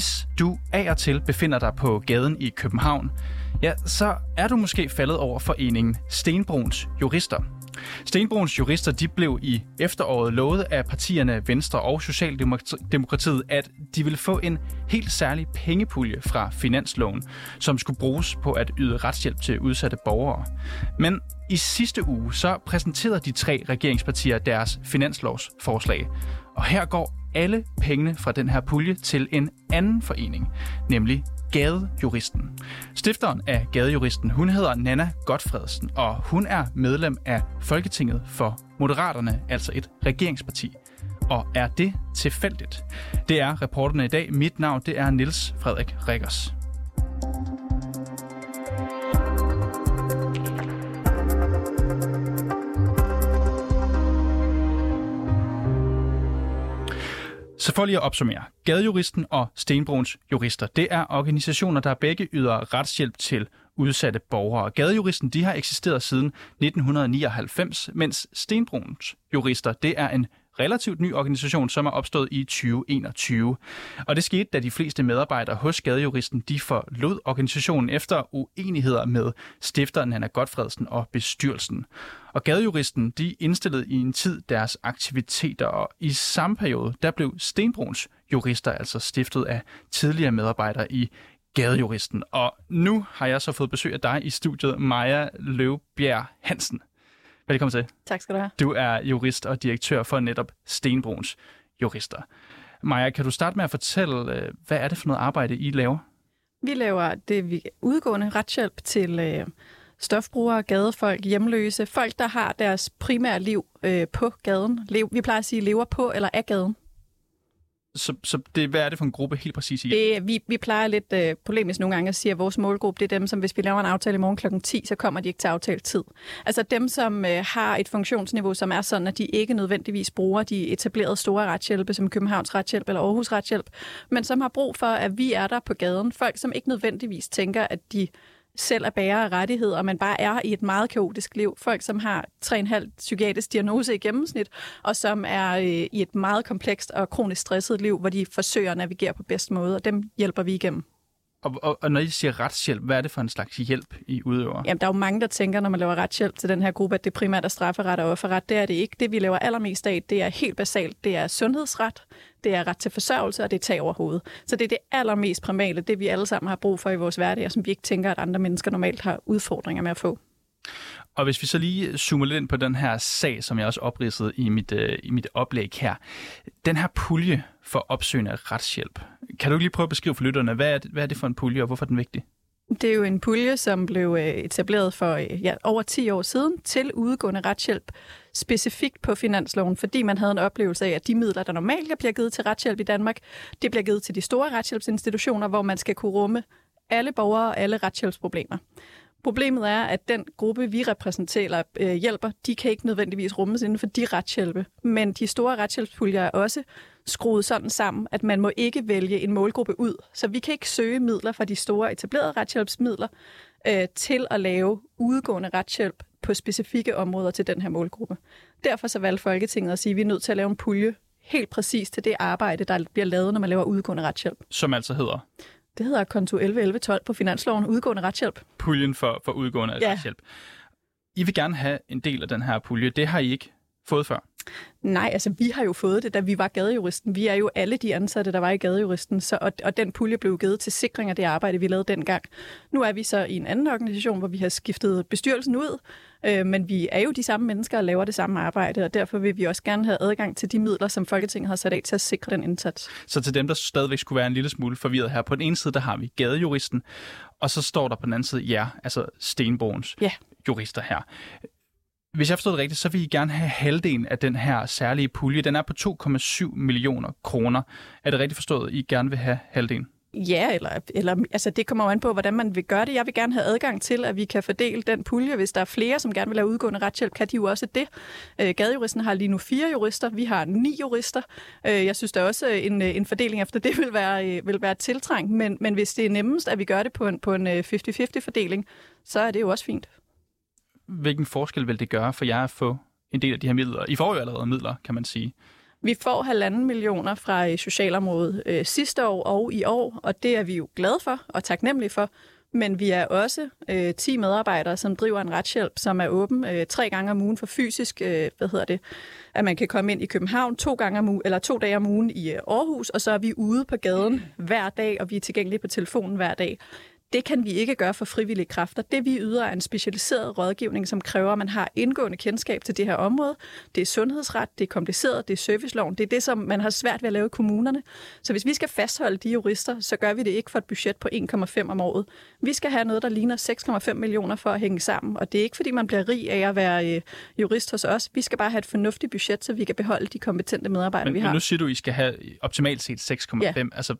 Hvis du af og til befinder dig på gaden i København, ja, så er du måske faldet over foreningen Stenbruns Jurister. Stenbruns jurister de blev i efteråret lovet af partierne Venstre og Socialdemokratiet, at de ville få en helt særlig pengepulje fra finansloven, som skulle bruges på at yde retshjælp til udsatte borgere. Men i sidste uge så præsenterede de tre regeringspartier deres finanslovsforslag. Og her går alle pengene fra den her pulje til en anden forening, nemlig Gadejuristen. Stifteren af Gadejuristen, hun hedder Nana Godfredsen, og hun er medlem af Folketinget for Moderaterne, altså et regeringsparti. Og er det tilfældigt? Det er reporterne i dag. Mit navn det er Niels Frederik Rikkers. For lige at opsummere. Gadejuristen og Stenbruns Jurister, det er organisationer, der begge yder retshjælp til udsatte borgere. Gadejuristen de har eksisteret siden 1999, mens Stenbruns Jurister det er en relativt ny organisation, som er opstået i 2021. Og det skete, da de fleste medarbejdere hos Gadejuristen de forlod organisationen efter uenigheder med stifteren Anna Godfredsen og bestyrelsen. Og Gadejuristen de indstillede i en tid deres aktiviteter, og i samme periode der blev Stenbruns jurister altså stiftet af tidligere medarbejdere i Gadejuristen. Og nu har jeg så fået besøg af dig i studiet, Maja Løvbjerg Hansen. Velkommen til. Tak skal du have. Du er jurist og direktør for netop Stenbruns Jurister. Maja, kan du starte med at fortælle, øh, hvad er det for noget arbejde, I laver? Vi laver det vi udgående retshjælp til øh, stofbrugere, gadefolk, hjemløse, folk, der har deres primære liv øh, på gaden. Vi plejer at sige lever på eller af gaden. Så, så det, hvad er det for en gruppe helt præcis i? Det, vi, vi plejer lidt øh, polemisk nogle gange at sige, at vores målgruppe det er dem, som hvis vi laver en aftale i morgen kl. 10, så kommer de ikke til aftalt tid. Altså dem, som øh, har et funktionsniveau, som er sådan, at de ikke nødvendigvis bruger de etablerede store retshjælpe, som Københavns retshjælp eller Aarhus retshjælp, men som har brug for, at vi er der på gaden. Folk, som ikke nødvendigvis tænker, at de selv er bærer af rettigheder, man bare er i et meget kaotisk liv. Folk, som har 3,5 psykiatrisk diagnose i gennemsnit, og som er øh, i et meget komplekst og kronisk stresset liv, hvor de forsøger at navigere på bedst måde, og dem hjælper vi igennem. Og, og, og når I siger retshjælp, hvad er det for en slags hjælp, I udøver? Jamen, der er jo mange, der tænker, når man laver retshjælp til den her gruppe, at det primært er strafferet og offerret. Det er det ikke. Det, vi laver allermest af, det er helt basalt. Det er sundhedsret, det er ret til forsørgelse, og det er tag over hovedet. Så det er det allermest primale, det vi alle sammen har brug for i vores hverdag, og som vi ikke tænker, at andre mennesker normalt har udfordringer med at få. Og hvis vi så lige zoomer lidt ind på den her sag, som jeg også opridsede i mit, øh, i mit oplæg her. Den her pulje for opsøgende retshjælp. Kan du lige prøve at beskrive for lytterne, hvad er, det, hvad er det for en pulje, og hvorfor er den vigtig? Det er jo en pulje, som blev øh, etableret for øh, ja, over 10 år siden til udgående retshjælp, specifikt på finansloven, fordi man havde en oplevelse af, at de midler, der normalt bliver givet til retshjælp i Danmark, det bliver givet til de store retshjælpsinstitutioner, hvor man skal kunne rumme alle borgere og alle retshjælpsproblemer. Problemet er, at den gruppe, vi repræsenterer øh, hjælper, de kan ikke nødvendigvis rummes inden for de retshjælpe. Men de store retshjælpspuljer er også skruet sådan sammen, at man må ikke vælge en målgruppe ud. Så vi kan ikke søge midler fra de store etablerede retshjælpsmidler øh, til at lave udgående retshjælp på specifikke områder til den her målgruppe. Derfor så valgte Folketinget at sige, at vi er nødt til at lave en pulje helt præcis til det arbejde, der bliver lavet, når man laver udgående retshjælp. Som altså hedder? Det hedder konto 111112 på Finansloven, udgående retshjælp. Puljen for, for udgående ja. retshjælp. I vil gerne have en del af den her pulje. Det har I ikke fået før? Nej, altså vi har jo fået det, da vi var gadejuristen. Vi er jo alle de ansatte, der var i gadejuristen, så, og, og den pulje blev givet til sikring af det arbejde, vi lavede dengang. Nu er vi så i en anden organisation, hvor vi har skiftet bestyrelsen ud, øh, men vi er jo de samme mennesker og laver det samme arbejde, og derfor vil vi også gerne have adgang til de midler, som Folketinget har sat af til at sikre den indsats. Så til dem, der stadigvæk skulle være en lille smule forvirret her, på den ene side, der har vi gadejuristen, og så står der på den anden side, ja, altså Stenbogens ja. jurister her. Hvis jeg forstod det rigtigt, så vil I gerne have halvdelen af den her særlige pulje. Den er på 2,7 millioner kroner. Er det rigtigt forstået, at I gerne vil have halvdelen? Ja, eller, eller altså det kommer jo an på, hvordan man vil gøre det. Jeg vil gerne have adgang til, at vi kan fordele den pulje. Hvis der er flere, som gerne vil have udgående retshjælp, kan de jo også det. Øh, Gadejuristen har lige nu fire jurister, vi har ni jurister. Øh, jeg synes da også, øh, en, øh, en fordeling efter det vil være, øh, vil være tiltrængt, men, men hvis det er nemmest, at vi gør det på en, på en 50-50 fordeling, så er det jo også fint hvilken forskel vil det gøre for jer at få en del af de her midler? I får jo allerede midler, kan man sige. Vi får halvanden millioner fra øh, Socialområdet øh, sidste år og i år, og det er vi jo glade for og taknemmelige for. Men vi er også øh, 10 medarbejdere, som driver en retshjælp, som er åben øh, tre gange om ugen for fysisk, øh, hvad hedder det, at man kan komme ind i København to, gange om ugen, eller to dage om ugen i øh, Aarhus, og så er vi ude på gaden hver dag, og vi er tilgængelige på telefonen hver dag. Det kan vi ikke gøre for frivillige kræfter. Det vi yder er en specialiseret rådgivning, som kræver, at man har indgående kendskab til det her område. Det er sundhedsret, det er kompliceret, det er serviceloven. Det er det, som man har svært ved at lave i kommunerne. Så hvis vi skal fastholde de jurister, så gør vi det ikke for et budget på 1,5 om året. Vi skal have noget, der ligner 6,5 millioner for at hænge sammen. Og det er ikke, fordi man bliver rig af at være øh, jurist hos os. Vi skal bare have et fornuftigt budget, så vi kan beholde de kompetente medarbejdere, men, vi har. Men nu siger du, at I skal have optimalt set 6,5. Ja. Altså,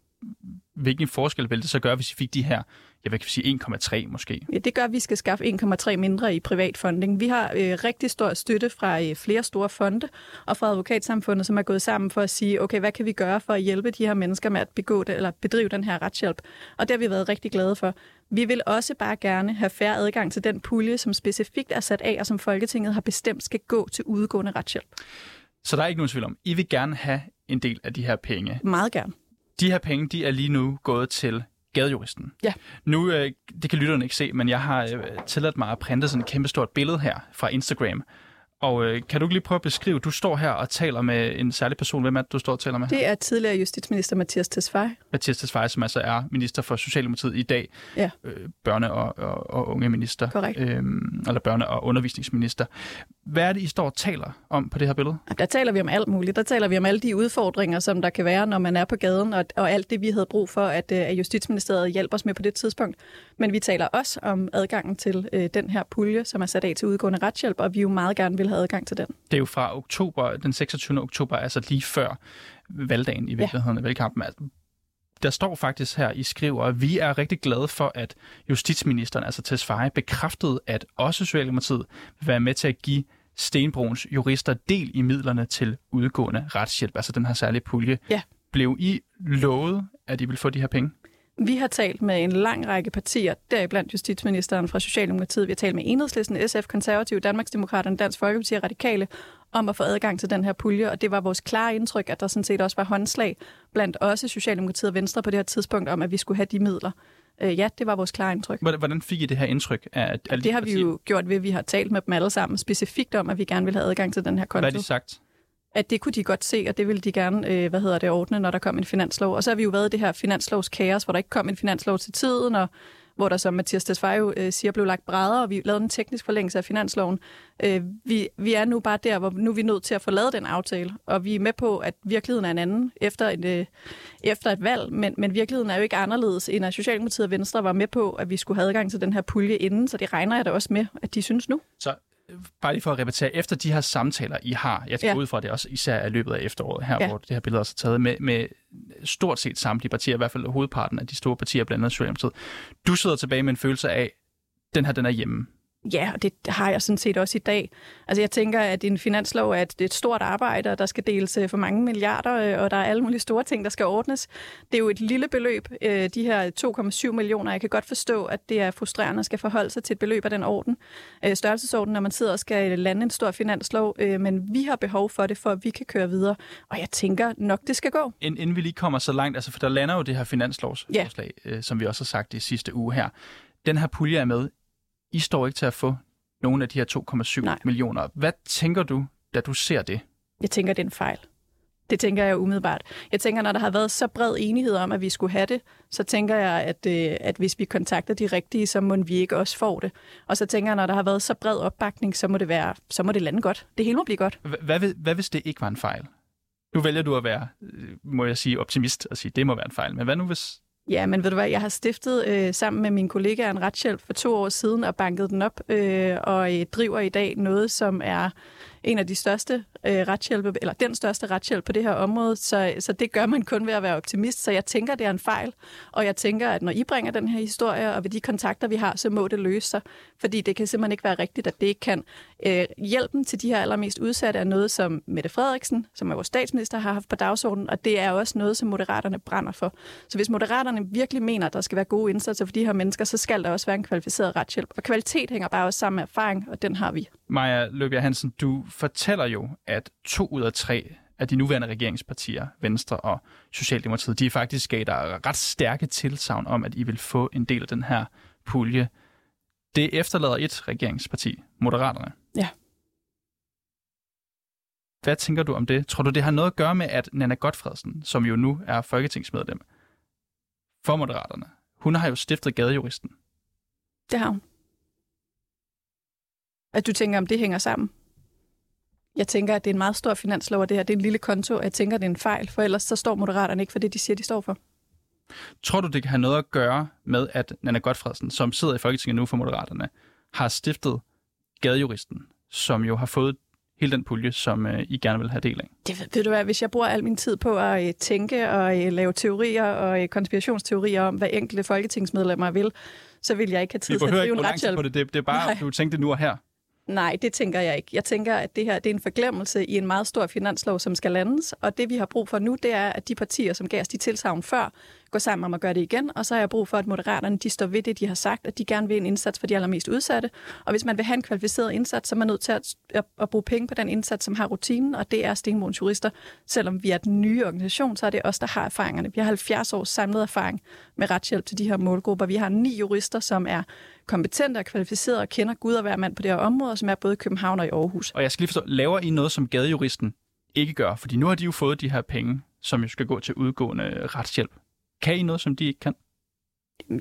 hvilken forskel vil det så gøre, hvis I fik de her jeg vil sige 1,3 måske. Ja, det gør, at vi skal skaffe 1,3 mindre i privat funding. Vi har øh, rigtig stor støtte fra øh, flere store fonde og fra advokatsamfundet, som er gået sammen for at sige, okay, hvad kan vi gøre for at hjælpe de her mennesker med at begå det, eller bedrive den her retshjælp? Og det har vi været rigtig glade for. Vi vil også bare gerne have færre adgang til den pulje, som specifikt er sat af, og som Folketinget har bestemt skal gå til udgående retshjælp. Så der er ikke nogen tvivl om, I vil gerne have en del af de her penge. Meget gerne. De her penge, de er lige nu gået til gadejuristen. Ja. Nu, øh, det kan lytterne ikke se, men jeg har øh, tilladt mig at printe sådan et kæmpestort billede her fra Instagram, og øh, kan du lige prøve at beskrive, du står her og taler med en særlig person. Hvem er det, du står og taler med? Det er tidligere justitsminister Mathias Tesfaye. Mathias Tesfaye, som altså er minister for Socialdemokratiet i dag. Ja. Øh, børne- og, og, og unge minister. Korrekt. Øhm, eller børne- og undervisningsminister. Hvad er det, I står og taler om på det her billede? Der taler vi om alt muligt. Der taler vi om alle de udfordringer, som der kan være, når man er på gaden, og, og alt det, vi havde brug for, at, øh, at Justitsministeriet hjælper os med på det tidspunkt. Men vi taler også om adgangen til øh, den her pulje, som er sat af til udgående retshjælp, og vi jo meget gerne vil have adgang til den. Det er jo fra oktober, den 26. oktober, altså lige før valgdagen i virkeligheden ja. af valgkampen. Altså, der står faktisk her, I skriver, at vi er rigtig glade for, at justitsministeren, altså Tesfaye, bekræftede, at også Socialdemokratiet vil være med til at give Stenbroens jurister del i midlerne til udgående retshjælp, altså den her særlige pulje. Ja. Blev I lovet, at I vil få de her penge? Vi har talt med en lang række partier, deriblandt justitsministeren fra Socialdemokratiet. Vi har talt med Enhedslisten, SF, Konservative, Danmarksdemokraterne, Dansk Folkeparti og Radikale om at få adgang til den her pulje, og det var vores klare indtryk, at der sådan set også var håndslag blandt også Socialdemokratiet og Venstre på det her tidspunkt om, at vi skulle have de midler. Øh, ja, det var vores klare indtryk. Hvordan fik I det her indtryk? Af, af det har vi jo gjort ved, at vi har talt med dem alle sammen specifikt om, at vi gerne vil have adgang til den her konto. Hvad har de sagt? At det kunne de godt se, og det ville de gerne, øh, hvad hedder det, ordne, når der kom en finanslov. Og så har vi jo været i det her finanslovskaos, hvor der ikke kom en finanslov til tiden, og hvor der, som Mathias Tesfaye øh, siger, blev lagt brædder, og vi lavede en teknisk forlængelse af finansloven. Øh, vi, vi er nu bare der, hvor nu er vi nødt til at få lavet den aftale, og vi er med på, at virkeligheden er en anden efter et, øh, efter et valg, men, men virkeligheden er jo ikke anderledes, end at Socialdemokratiet og Venstre var med på, at vi skulle have adgang til den her pulje inden, så det regner jeg da også med, at de synes nu. Så bare lige for at repetere, efter de her samtaler, I har, jeg skal ja. ud fra det også især i løbet af efteråret her, ja. hvor det her billede også er taget med, med stort set samtlige partier, i hvert fald hovedparten af de store partier, blandt andet Socialdemokratiet. Du sidder tilbage med en følelse af, den her, den er hjemme. Ja, og det har jeg sådan set også i dag. Altså jeg tænker, at en finanslov er et, et stort arbejde, og der skal deles øh, for mange milliarder, øh, og der er alle mulige store ting, der skal ordnes. Det er jo et lille beløb, øh, de her 2,7 millioner. Jeg kan godt forstå, at det er frustrerende at skal forholde sig til et beløb af den orden. Størrelsesorden, når man sidder og skal lande en stor finanslov, men vi har behov for det, for at vi kan køre videre. Og jeg tænker nok, det skal gå. Inden vi lige kommer så langt, altså for der lander jo det her finanslovsforslag, ja. som vi også har sagt i sidste uge her. Den her pulje er med i står ikke til at få nogle af de her 2,7 millioner. Hvad tænker du, da du ser det? Jeg tænker, det er en fejl. Det tænker jeg umiddelbart. Jeg tænker, når der har været så bred enighed om, at vi skulle have det, så tænker jeg, at, øh, at hvis vi kontakter de rigtige, så må vi ikke også få det. Og så tænker jeg, når der har været så bred opbakning, så må det, være, så må det lande godt. Det hele må blive godt. Hvad, hvad hvis det ikke var en fejl? Nu vælger du at være, øh, må jeg sige, optimist og sige, det må være en fejl. Men hvad nu hvis, Ja, men ved du hvad, jeg har stiftet øh, sammen med min kollega en retshjælp for to år siden og banket den op, øh, og øh, driver i dag noget, som er en af de største øh, retshjælpe, eller den største retshjælp på det her område, så, så det gør man kun ved at være optimist. Så jeg tænker, det er en fejl, og jeg tænker, at når I bringer den her historie, og ved de kontakter, vi har, så må det løse sig, fordi det kan simpelthen ikke være rigtigt, at det ikke kan. Øh, hjælpen til de her allermest udsatte er noget, som Mette Frederiksen, som er vores statsminister, har haft på dagsordenen, og det er også noget, som moderaterne brænder for. Så hvis moderaterne virkelig mener, at der skal være gode indsatser for de her mennesker, så skal der også være en kvalificeret retshjælp. Og kvalitet hænger bare også sammen med erfaring, og den har vi. Maja Løbjerg Hansen, du fortæller jo, at to ud af tre af de nuværende regeringspartier, Venstre og Socialdemokratiet, de faktisk gav der ret stærke tilsavn om, at I vil få en del af den her pulje. Det efterlader et regeringsparti, Moderaterne. Ja. Hvad tænker du om det? Tror du, det har noget at gøre med, at Nana Godfredsen, som jo nu er folketingsmedlem for Moderaterne, hun har jo stiftet gadejuristen. Det har hun. At du tænker, om det hænger sammen? Jeg tænker, at det er en meget stor finanslov, og det her det er en lille konto, og jeg tænker, at det er en fejl, for ellers så står Moderaterne ikke for det, de siger, de står for. Tror du, det kan have noget at gøre med, at Nana Godfredsen, som sidder i Folketinget nu for Moderaterne, har stiftet gadejuristen, som jo har fået hele den pulje, som øh, I gerne vil have del af? Det ved, ved du hvad, hvis jeg bruger al min tid på at øh, tænke og øh, lave teorier og øh, konspirationsteorier om, hvad enkelte folketingsmedlemmer vil, så vil jeg ikke have tid til at drive en retshjælp. på det. det. Det er bare, Nej. at du tænkte det nu og her. Nej, det tænker jeg ikke. Jeg tænker, at det her det er en forglemmelse i en meget stor finanslov, som skal landes. Og det, vi har brug for nu, det er, at de partier, som gav os de tilsavn før, går sammen om at gøre det igen. Og så har jeg brug for, at moderaterne de står ved det, de har sagt, at de gerne vil en indsats for de allermest udsatte. Og hvis man vil have en kvalificeret indsats, så er man nødt til at, at, at bruge penge på den indsats, som har rutinen, og det er Stenbruns Jurister. Selvom vi er den nye organisation, så er det os, der har erfaringerne. Vi har 70 års samlet erfaring med retshjælp til de her målgrupper. Vi har ni jurister, som er kompetente og kvalificerede og kender Gud og hver mand på det her område, som er både i København og i Aarhus. Og jeg skal lige forstå, laver I noget, som gadejuristen ikke gør? Fordi nu har de jo fået de her penge, som jo skal gå til udgående retshjælp. Kan I noget, som de ikke kan?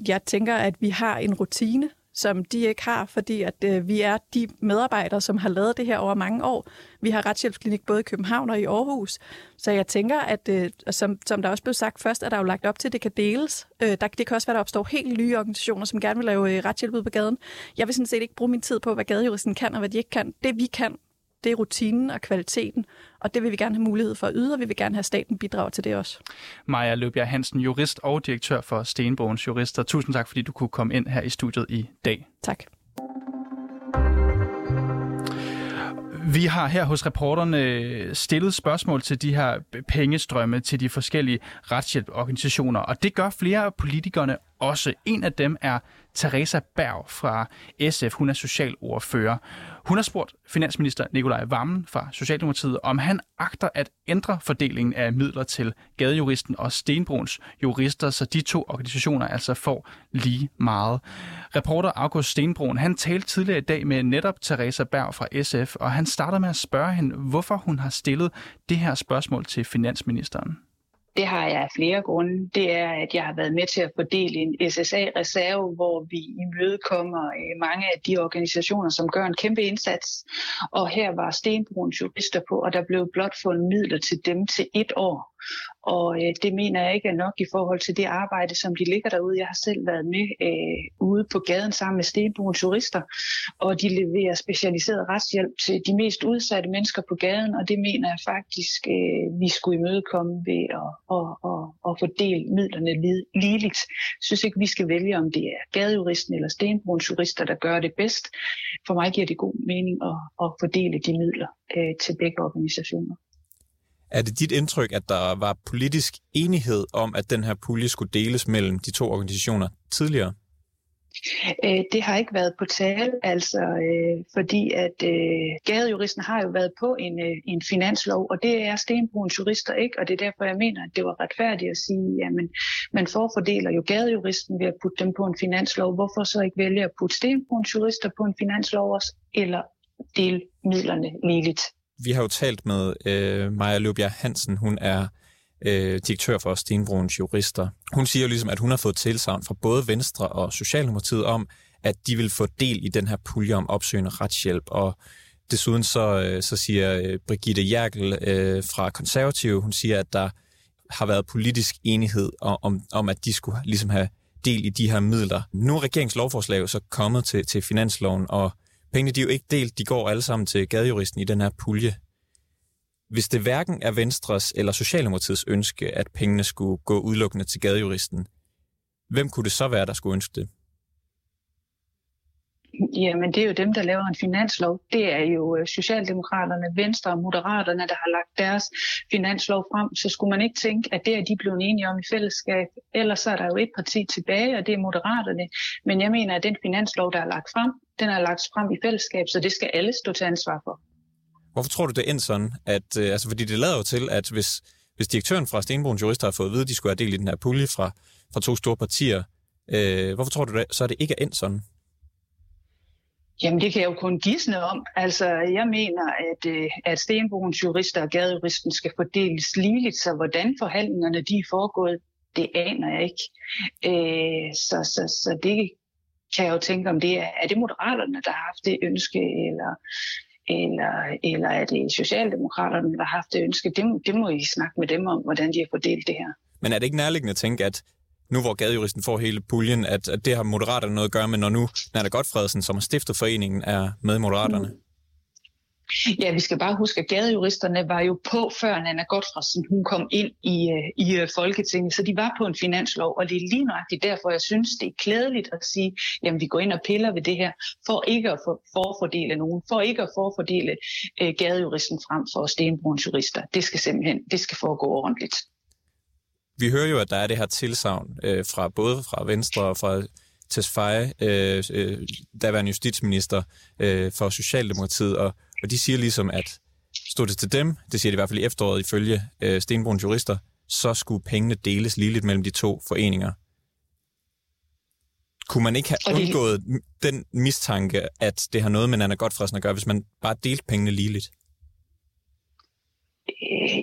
Jeg tænker, at vi har en rutine, som de ikke har, fordi at øh, vi er de medarbejdere, som har lavet det her over mange år. Vi har retshjælpsklinik både i København og i Aarhus. Så jeg tænker, at øh, som, som der også blev sagt først, er der jo lagt op til, at det kan deles. Øh, der, det kan også være, der opstår helt nye organisationer, som gerne vil lave øh, retshjælp ud på gaden. Jeg vil sådan set ikke bruge min tid på, hvad gadejuristen kan og hvad de ikke kan. Det vi kan, det er rutinen og kvaliteten, og det vil vi gerne have mulighed for at yde, og vi vil gerne have staten bidrage til det også. Maja Løbjerg Hansen, jurist og direktør for Stenbogens Jurister. Tusind tak, fordi du kunne komme ind her i studiet i dag. Tak. Vi har her hos reporterne stillet spørgsmål til de her pengestrømme til de forskellige retshjælporganisationer, og det gør flere af politikerne også. En af dem er Teresa Berg fra SF. Hun er socialordfører. Hun har spurgt finansminister Nikolaj Vammen fra Socialdemokratiet, om han agter at ændre fordelingen af midler til gadejuristen og Stenbruns jurister, så de to organisationer altså får lige meget. Reporter August Stenbrun, han talte tidligere i dag med netop Teresa Berg fra SF, og han starter med at spørge hende, hvorfor hun har stillet det her spørgsmål til finansministeren. Det har jeg af flere grunde. Det er, at jeg har været med til at fordele en SSA-reserve, hvor vi imødekommer øh, mange af de organisationer, som gør en kæmpe indsats. Og her var Stenbrugens jurister på, og der blev blot fundet midler til dem til et år. Og øh, det mener jeg ikke er nok i forhold til det arbejde, som de ligger derude. Jeg har selv været med øh, ude på gaden sammen med Stenbruns jurister, og de leverer specialiseret retshjælp til de mest udsatte mennesker på gaden, og det mener jeg faktisk, øh, vi skulle imødekomme ved at, at, at, at fordele midlerne ligeligt. Jeg synes ikke, vi skal vælge, om det er gadejuristen eller Stenbruns jurister, der gør det bedst. For mig giver det god mening at, at fordele de midler øh, til begge organisationer. Er det dit indtryk, at der var politisk enighed om, at den her pulje skulle deles mellem de to organisationer tidligere? Øh, det har ikke været på tale, altså øh, fordi at øh, gadejuristen har jo været på en, øh, en finanslov, og det er Stenbruns jurister ikke, og det er derfor, jeg mener, at det var retfærdigt at sige, jamen man forfordeler jo gadejuristen ved at putte dem på en finanslov. Hvorfor så ikke vælge at putte Stenbruns jurister på en finanslov også, eller dele midlerne ligeligt? Vi har jo talt med øh, Maja Løbjerg Hansen, hun er øh, direktør for Stenbroens Jurister. Hun siger jo ligesom, at hun har fået tilsavn fra både Venstre og Socialdemokratiet om, at de vil få del i den her pulje om opsøgende retshjælp, og desuden så, øh, så siger øh, Brigitte Jerkel øh, fra Konservative, hun siger, at der har været politisk enighed om, om at de skulle ligesom have del i de her midler. Nu er regeringslovforslag jo så kommet til, til finansloven, og pengene de er jo ikke delt, de går alle sammen til gadejuristen i den her pulje. Hvis det hverken er Venstres eller Socialdemokratiets ønske, at pengene skulle gå udelukkende til gadejuristen, hvem kunne det så være, der skulle ønske det? Jamen, det er jo dem, der laver en finanslov. Det er jo øh, Socialdemokraterne, Venstre og Moderaterne, der har lagt deres finanslov frem. Så skulle man ikke tænke, at det er de blevet enige om i fællesskab. Ellers så er der jo et parti tilbage, og det er Moderaterne. Men jeg mener, at den finanslov, der er lagt frem, den er lagt frem i fællesskab, så det skal alle stå til ansvar for. Hvorfor tror du, det er sådan? At, øh, altså, fordi det lader jo til, at hvis, hvis direktøren fra Stenbruns Jurister har fået at vide, at de skulle have del i den her pulje fra, fra to store partier, øh, hvorfor tror du det, så er det ikke er endt sådan? Jamen, det kan jeg jo kun gisne om. Altså, jeg mener, at, øh, at Stenbogens jurister og gadejuristen skal fordeles ligeligt, så hvordan forhandlingerne de er foregået, det aner jeg ikke. Øh, så, så, så det kan jeg jo tænke om det er, er det Moderaterne, der har haft det ønske, eller, eller, eller er det Socialdemokraterne, der har haft det ønske? Det, det må I snakke med dem om, hvordan de har fordelt det her. Men er det ikke nærliggende at tænke, at nu hvor gadejuristen får hele puljen, at, at det har Moderaterne noget at gøre med, når nu Nana Godfredsen, som har stiftet foreningen, er med i Moderaterne? Mm. Ja, vi skal bare huske, at gadejuristerne var jo på, før Nana Godfredsen hun kom ind i, øh, i øh, Folketinget, så de var på en finanslov, og det er lige nøjagtigt derfor, jeg synes, det er klædeligt at sige, jamen vi går ind og piller ved det her, for ikke at for, forfordele nogen, for ikke at forfordele øh, gadejuristen frem for Stenbruns jurister. Det skal simpelthen, det skal foregå ordentligt. Vi hører jo, at der er det her tilsavn øh, fra både fra Venstre og fra Tesfaye, øh, øh, daværende justitsminister øh, for Socialdemokratiet, og og de siger ligesom, at stod det til dem, det siger de i hvert fald i efteråret ifølge øh, Stenbruns jurister, så skulle pengene deles ligeligt mellem de to foreninger. Kunne man ikke have undgået den mistanke, at det har noget med Anna Godfredsen at gøre, hvis man bare delte pengene ligeligt?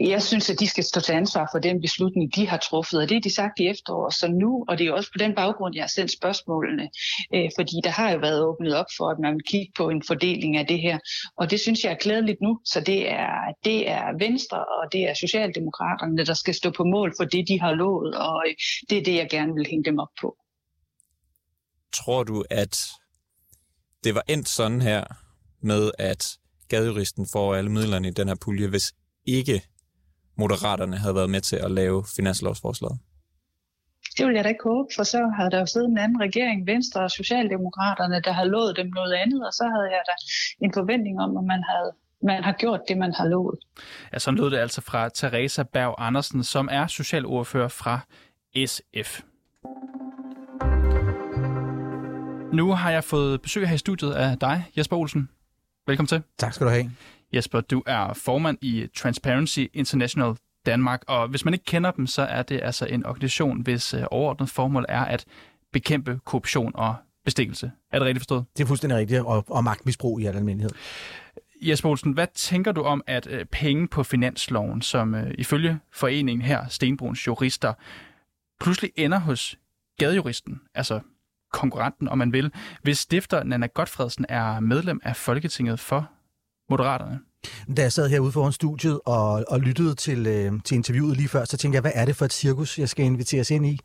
Jeg synes, at de skal stå til ansvar for den beslutning, de har truffet, og det er de sagt i efteråret. Så nu, og det er også på den baggrund, jeg har sendt spørgsmålene, øh, fordi der har jo været åbnet op for, at man vil kigge på en fordeling af det her, og det synes jeg er klædeligt nu. Så det er, det er Venstre, og det er Socialdemokraterne, der skal stå på mål for det, de har lovet, og øh, det er det, jeg gerne vil hænge dem op på. Tror du, at det var endt sådan her med, at gadejuristen får alle midlerne i den her pulje, hvis ikke Moderaterne havde været med til at lave finanslovsforslaget? Det vil jeg da ikke håbe, for så havde der jo siddet en anden regering, Venstre og Socialdemokraterne, der har lovet dem noget andet, og så havde jeg da en forventning om, at man havde man har gjort det, man har lovet. Ja, sådan lød det altså fra Teresa Berg Andersen, som er socialordfører fra SF. Nu har jeg fået besøg her i studiet af dig, Jesper Olsen. Velkommen til. Tak skal du have. Jesper, du er formand i Transparency International Danmark, og hvis man ikke kender dem, så er det altså en organisation, hvis øh, overordnet formål er at bekæmpe korruption og bestikkelse. Er det rigtigt forstået? Det er fuldstændig rigtigt, og, og magtmisbrug i al almindelighed. Jesper Olsen, hvad tænker du om, at øh, penge på finansloven, som øh, ifølge foreningen her, Stenbruns jurister, pludselig ender hos gadejuristen, altså konkurrenten, om man vil, hvis stifter Nana Godfredsen er medlem af Folketinget for Moderaterne? Da jeg sad herude foran studiet og, og lyttede til, øh, til interviewet lige før, så tænkte jeg, hvad er det for et cirkus, jeg skal inviteres ind i?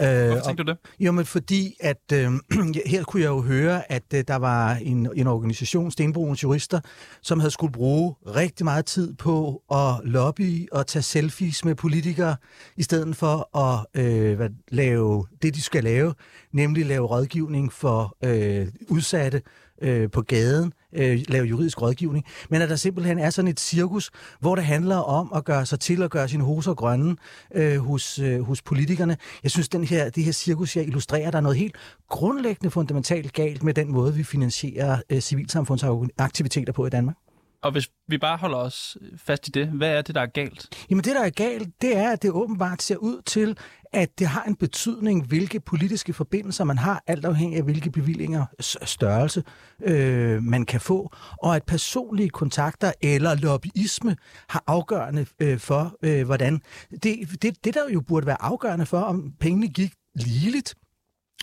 Øh, Hvorfor tænkte du det? Jo, men fordi, at øh, her kunne jeg jo høre, at øh, der var en, en organisation, Stenbroens Jurister, som havde skulle bruge rigtig meget tid på at lobby og tage selfies med politikere, i stedet for at øh, hvad, lave det, de skal lave, nemlig lave rådgivning for øh, udsatte øh, på gaden, øh, lave juridisk rådgivning, men at der simpelthen er sådan et cirkus, hvor det handler om at gøre sig til at gøre sine hoser grønne øh, hos, øh, hos politikerne. Jeg synes, den her, det her cirkus her illustrerer, der er noget helt grundlæggende fundamentalt galt med den måde, vi finansierer øh, civilsamfundsaktiviteter på i Danmark. Og hvis vi bare holder os fast i det, hvad er det, der er galt? Jamen det, der er galt, det er, at det åbenbart ser ud til, at det har en betydning, hvilke politiske forbindelser man har, alt afhængig af hvilke bevillinger størrelse øh, man kan få, og at personlige kontakter eller lobbyisme har afgørende øh, for, øh, hvordan... Det, det, det, der jo burde være afgørende for, om pengene gik ligeligt,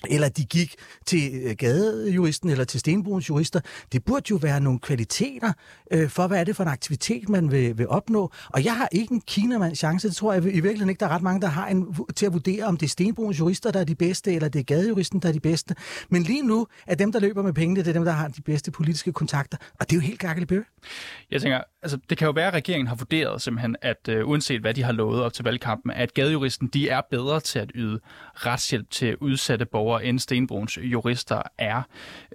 eller de gik til øh, gadejuristen eller til Stenbrugens jurister. Det burde jo være nogle kvaliteter øh, for, hvad er det for en aktivitet, man vil, vil opnå. Og jeg har ikke en kinamands chance. Det tror jeg i virkeligheden ikke, der er ret mange, der har en, til at vurdere, om det er Stenbrugens jurister, der er de bedste, eller det er gadejuristen, der er de bedste. Men lige nu er dem, der løber med pengene, det er dem, der har de bedste politiske kontakter. Og det er jo helt gakkelebø. Jeg tænker, altså, det kan jo være, at regeringen har vurderet simpelthen, at øh, uanset hvad de har lovet op til valgkampen, at gadejuristen de er bedre til at yde retshjælp til udsatte borgere, end Stenbruns jurister er.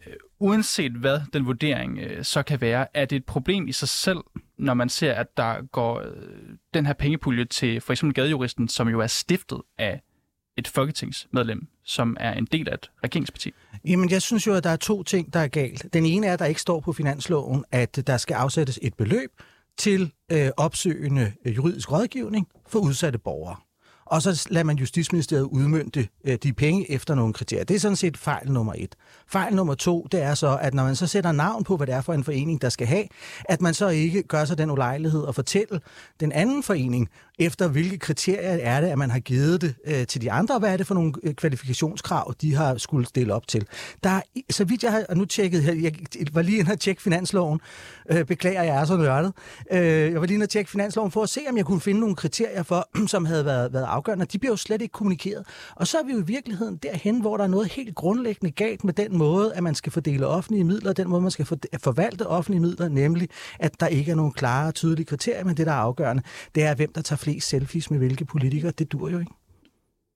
Øh, uanset hvad den vurdering øh, så kan være, er det et problem i sig selv, når man ser, at der går øh, den her pengepulje til for eksempel gadejuristen, som jo er stiftet af et folketingsmedlem, som er en del af et regeringsparti? Jamen, jeg synes jo, at der er to ting, der er galt. Den ene er, at der ikke står på finansloven, at der skal afsættes et beløb til øh, opsøgende juridisk rådgivning for udsatte borgere og så lader man Justitsministeriet udmønte øh, de penge efter nogle kriterier. Det er sådan set fejl nummer et. Fejl nummer to, det er så, at når man så sætter navn på, hvad det er for en forening, der skal have, at man så ikke gør sig den ulejlighed at fortælle den anden forening, efter hvilke kriterier er det, at man har givet det øh, til de andre, og hvad er det for nogle øh, kvalifikationskrav, de har skulle stille op til. Der er, så vidt jeg har nu tjekket her, jeg var lige inde og tjekke finansloven, øh, beklager, jeg er så nørdet, øh, jeg var lige inde og tjekke finansloven for at se, om jeg kunne finde nogle kriterier for, som havde været, været afgørende. De bliver jo slet ikke kommunikeret. Og så er vi jo i virkeligheden derhen, hvor der er noget helt grundlæggende galt med den måde, at man skal fordele offentlige midler, den måde, man skal forvalte offentlige midler, nemlig at der ikke er nogen klare og tydelige kriterier, men det, der er afgørende, det er, hvem der tager flest selfies med hvilke politikere. Det dur jo ikke.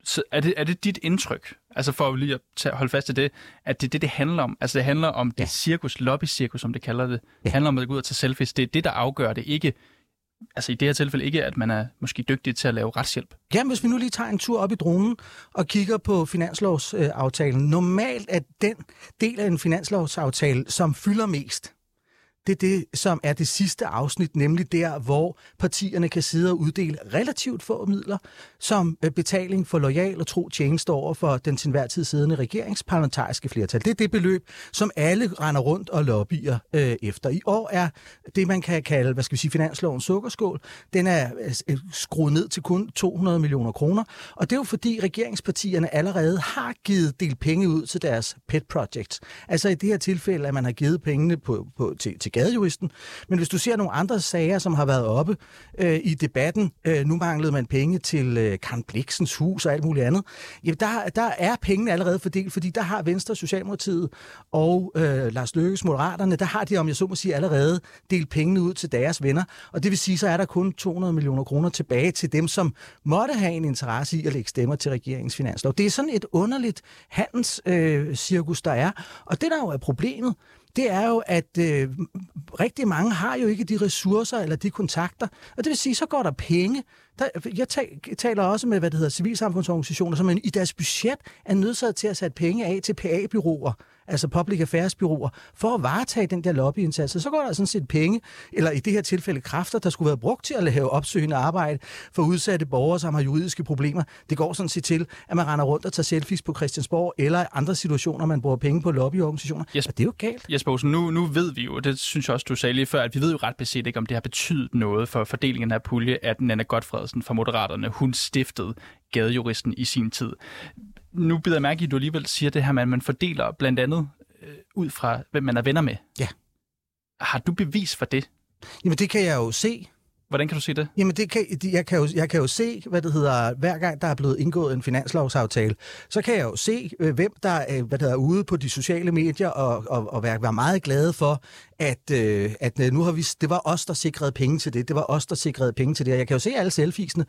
Så er det, er det dit indtryk, altså for lige at tage, holde fast til det, at det er det, det handler om? Altså det handler om det cirkus, lobby-cirkus, som det kalder det. Det ja. handler om at gå ud og tage selfies. Det er det, der afgør det, ikke altså i det her tilfælde ikke, at man er måske dygtig til at lave retshjælp. Ja, hvis vi nu lige tager en tur op i dronen og kigger på finanslovsaftalen. Normalt er den del af en finanslovsaftale, som fylder mest, det er det, som er det sidste afsnit, nemlig der, hvor partierne kan sidde og uddele relativt få midler som øh, betaling for lojal og tro tjeneste over for den til enhver tid siddende regeringsparlamentariske flertal. Det er det beløb, som alle render rundt og lobbyer øh, efter. I år er det, man kan kalde, hvad skal vi sige, finanslovens sukkerskål, den er øh, øh skruet ned til kun 200 millioner kroner, og det er jo fordi regeringspartierne allerede har givet del penge ud til deres pet projects. Altså i det her tilfælde, at man har givet pengene på, på, til, til gadejuristen. Men hvis du ser nogle andre sager, som har været oppe øh, i debatten, øh, nu manglede man penge til øh, Karen Bliksens hus og alt muligt andet, jamen der, der er pengene allerede fordelt, fordi der har Venstre, Socialdemokratiet og øh, Lars Løkkes Moderaterne, der har de, om jeg så må sige, allerede delt pengene ud til deres venner. Og det vil sige, så er der kun 200 millioner kroner tilbage til dem, som måtte have en interesse i at lægge stemmer til regeringens finanslov. Det er sådan et underligt handelscirkus, øh, der er. Og det, der jo er problemet, det er jo, at øh, rigtig mange har jo ikke de ressourcer eller de kontakter. Og det vil sige, så går der penge. Der, jeg taler også med, hvad det hedder, civilsamfundsorganisationer, som i deres budget er nødsaget til at sætte penge af til PA-byråer altså public affairs byråer, for at varetage den der lobbyindsats. Så går der sådan set penge, eller i det her tilfælde kræfter, der skulle være brugt til at lave opsøgende arbejde for udsatte borgere, som har juridiske problemer. Det går sådan set til, at man render rundt og tager selfies på Christiansborg, eller andre situationer, man bruger penge på lobbyorganisationer. Jesper, og det er jo galt. Jesper Olsen, nu, nu ved vi jo, det synes jeg også, du sagde lige før, at vi ved jo ret beset ikke, om det har betydet noget for fordelingen af pulje, at Nana Godfredsen fra Moderaterne, hun stiftede gadejuristen i sin tid nu bider jeg mærke i, at du alligevel siger det her med, at man fordeler blandt andet øh, ud fra, hvem man er venner med. Ja. Har du bevis for det? Jamen, det kan jeg jo se. Hvordan kan du se det? Jamen, det kan, jeg, kan jo, jeg kan jo se, hvad det hedder, hver gang der er blevet indgået en finanslovsaftale, så kan jeg jo se, øh, hvem der er, hvad det hedder, ude på de sociale medier og, og, og være meget glade for, at, øh, at øh, nu har vi, det var os, der sikrede penge til det. Det var os, der sikrede penge til det. Jeg kan jo se alle selfiesene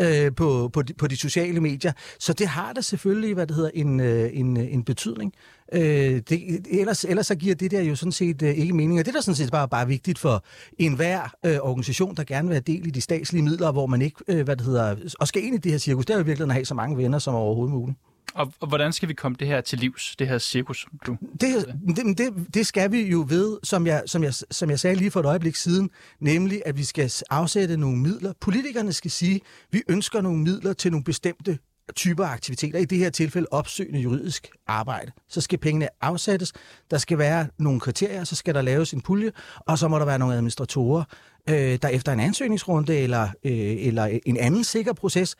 øh, på, på, de, på de sociale medier. Så det har da selvfølgelig, hvad det hedder, en, øh, en, en betydning. Øh, det, ellers, ellers så giver det der jo sådan set øh, ikke mening. Og det er da sådan set bare, bare vigtigt for enhver øh, organisation, der gerne vil have del i de statslige midler, hvor man ikke, øh, hvad det hedder, og skal ind i det her cirkus, det er jo virkelig at have så mange venner som overhovedet muligt. Og, og hvordan skal vi komme det her til livs, det her cirkus? Du... Det, det, det, det skal vi jo ved, som jeg, som, jeg, som jeg sagde lige for et øjeblik siden, nemlig at vi skal afsætte nogle midler. Politikerne skal sige, at vi ønsker nogle midler til nogle bestemte typer aktiviteter, i det her tilfælde opsøgende juridisk arbejde. Så skal pengene afsættes, der skal være nogle kriterier, så skal der laves en pulje, og så må der være nogle administratorer, øh, der efter en ansøgningsrunde eller, øh, eller en anden sikker proces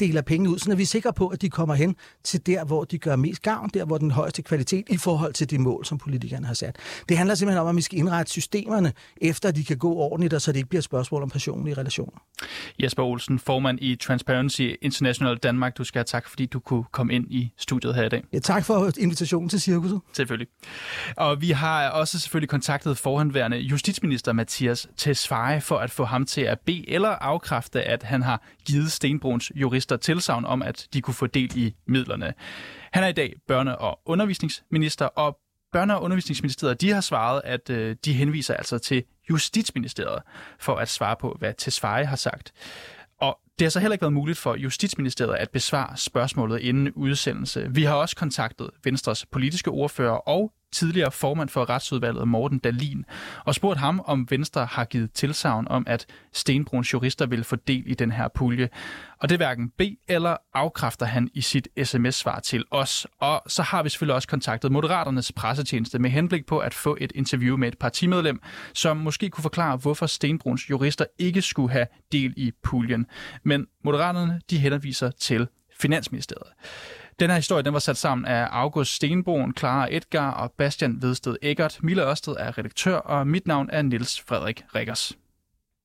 deler penge ud, så vi er sikre på, at de kommer hen til der, hvor de gør mest gavn, der hvor den højeste kvalitet i forhold til de mål, som politikerne har sat. Det handler simpelthen om, at vi skal indrette systemerne, efter at de kan gå ordentligt, og så det ikke bliver et spørgsmål om personlige relationer. Jesper Olsen, formand i Transparency International Danmark. Du skal have tak, fordi du kunne komme ind i studiet her i dag. Ja, tak for invitationen til cirkuset. Selvfølgelig. Og vi har også selvfølgelig kontaktet forhandværende justitsminister Mathias Tesfaye veje for at få ham til at bede eller afkræfte, at han har givet Stenbruns jurister tilsavn om, at de kunne få del i midlerne. Han er i dag børne- og undervisningsminister, og børne- og undervisningsministeriet de har svaret, at øh, de henviser altså til Justitsministeriet for at svare på, hvad Tesfaye har sagt. Og Det har så heller ikke været muligt for Justitsministeriet at besvare spørgsmålet inden udsendelse. Vi har også kontaktet Venstres politiske ordfører og tidligere formand for retsudvalget Morten Dalin og spurgt ham, om Venstre har givet tilsavn om, at Stenbruns jurister vil få del i den her pulje. Og det hverken B eller afkræfter han i sit sms-svar til os. Og så har vi selvfølgelig også kontaktet Moderaternes pressetjeneste med henblik på at få et interview med et partimedlem, som måske kunne forklare, hvorfor Stenbruns jurister ikke skulle have del i puljen. Men Moderaterne de henviser til Finansministeriet. Den her historie den var sat sammen af August Stenbroen, Clara Edgar og Bastian Vedsted Eggert. Mille Ørsted er redaktør, og mit navn er Niels Frederik Rikkers.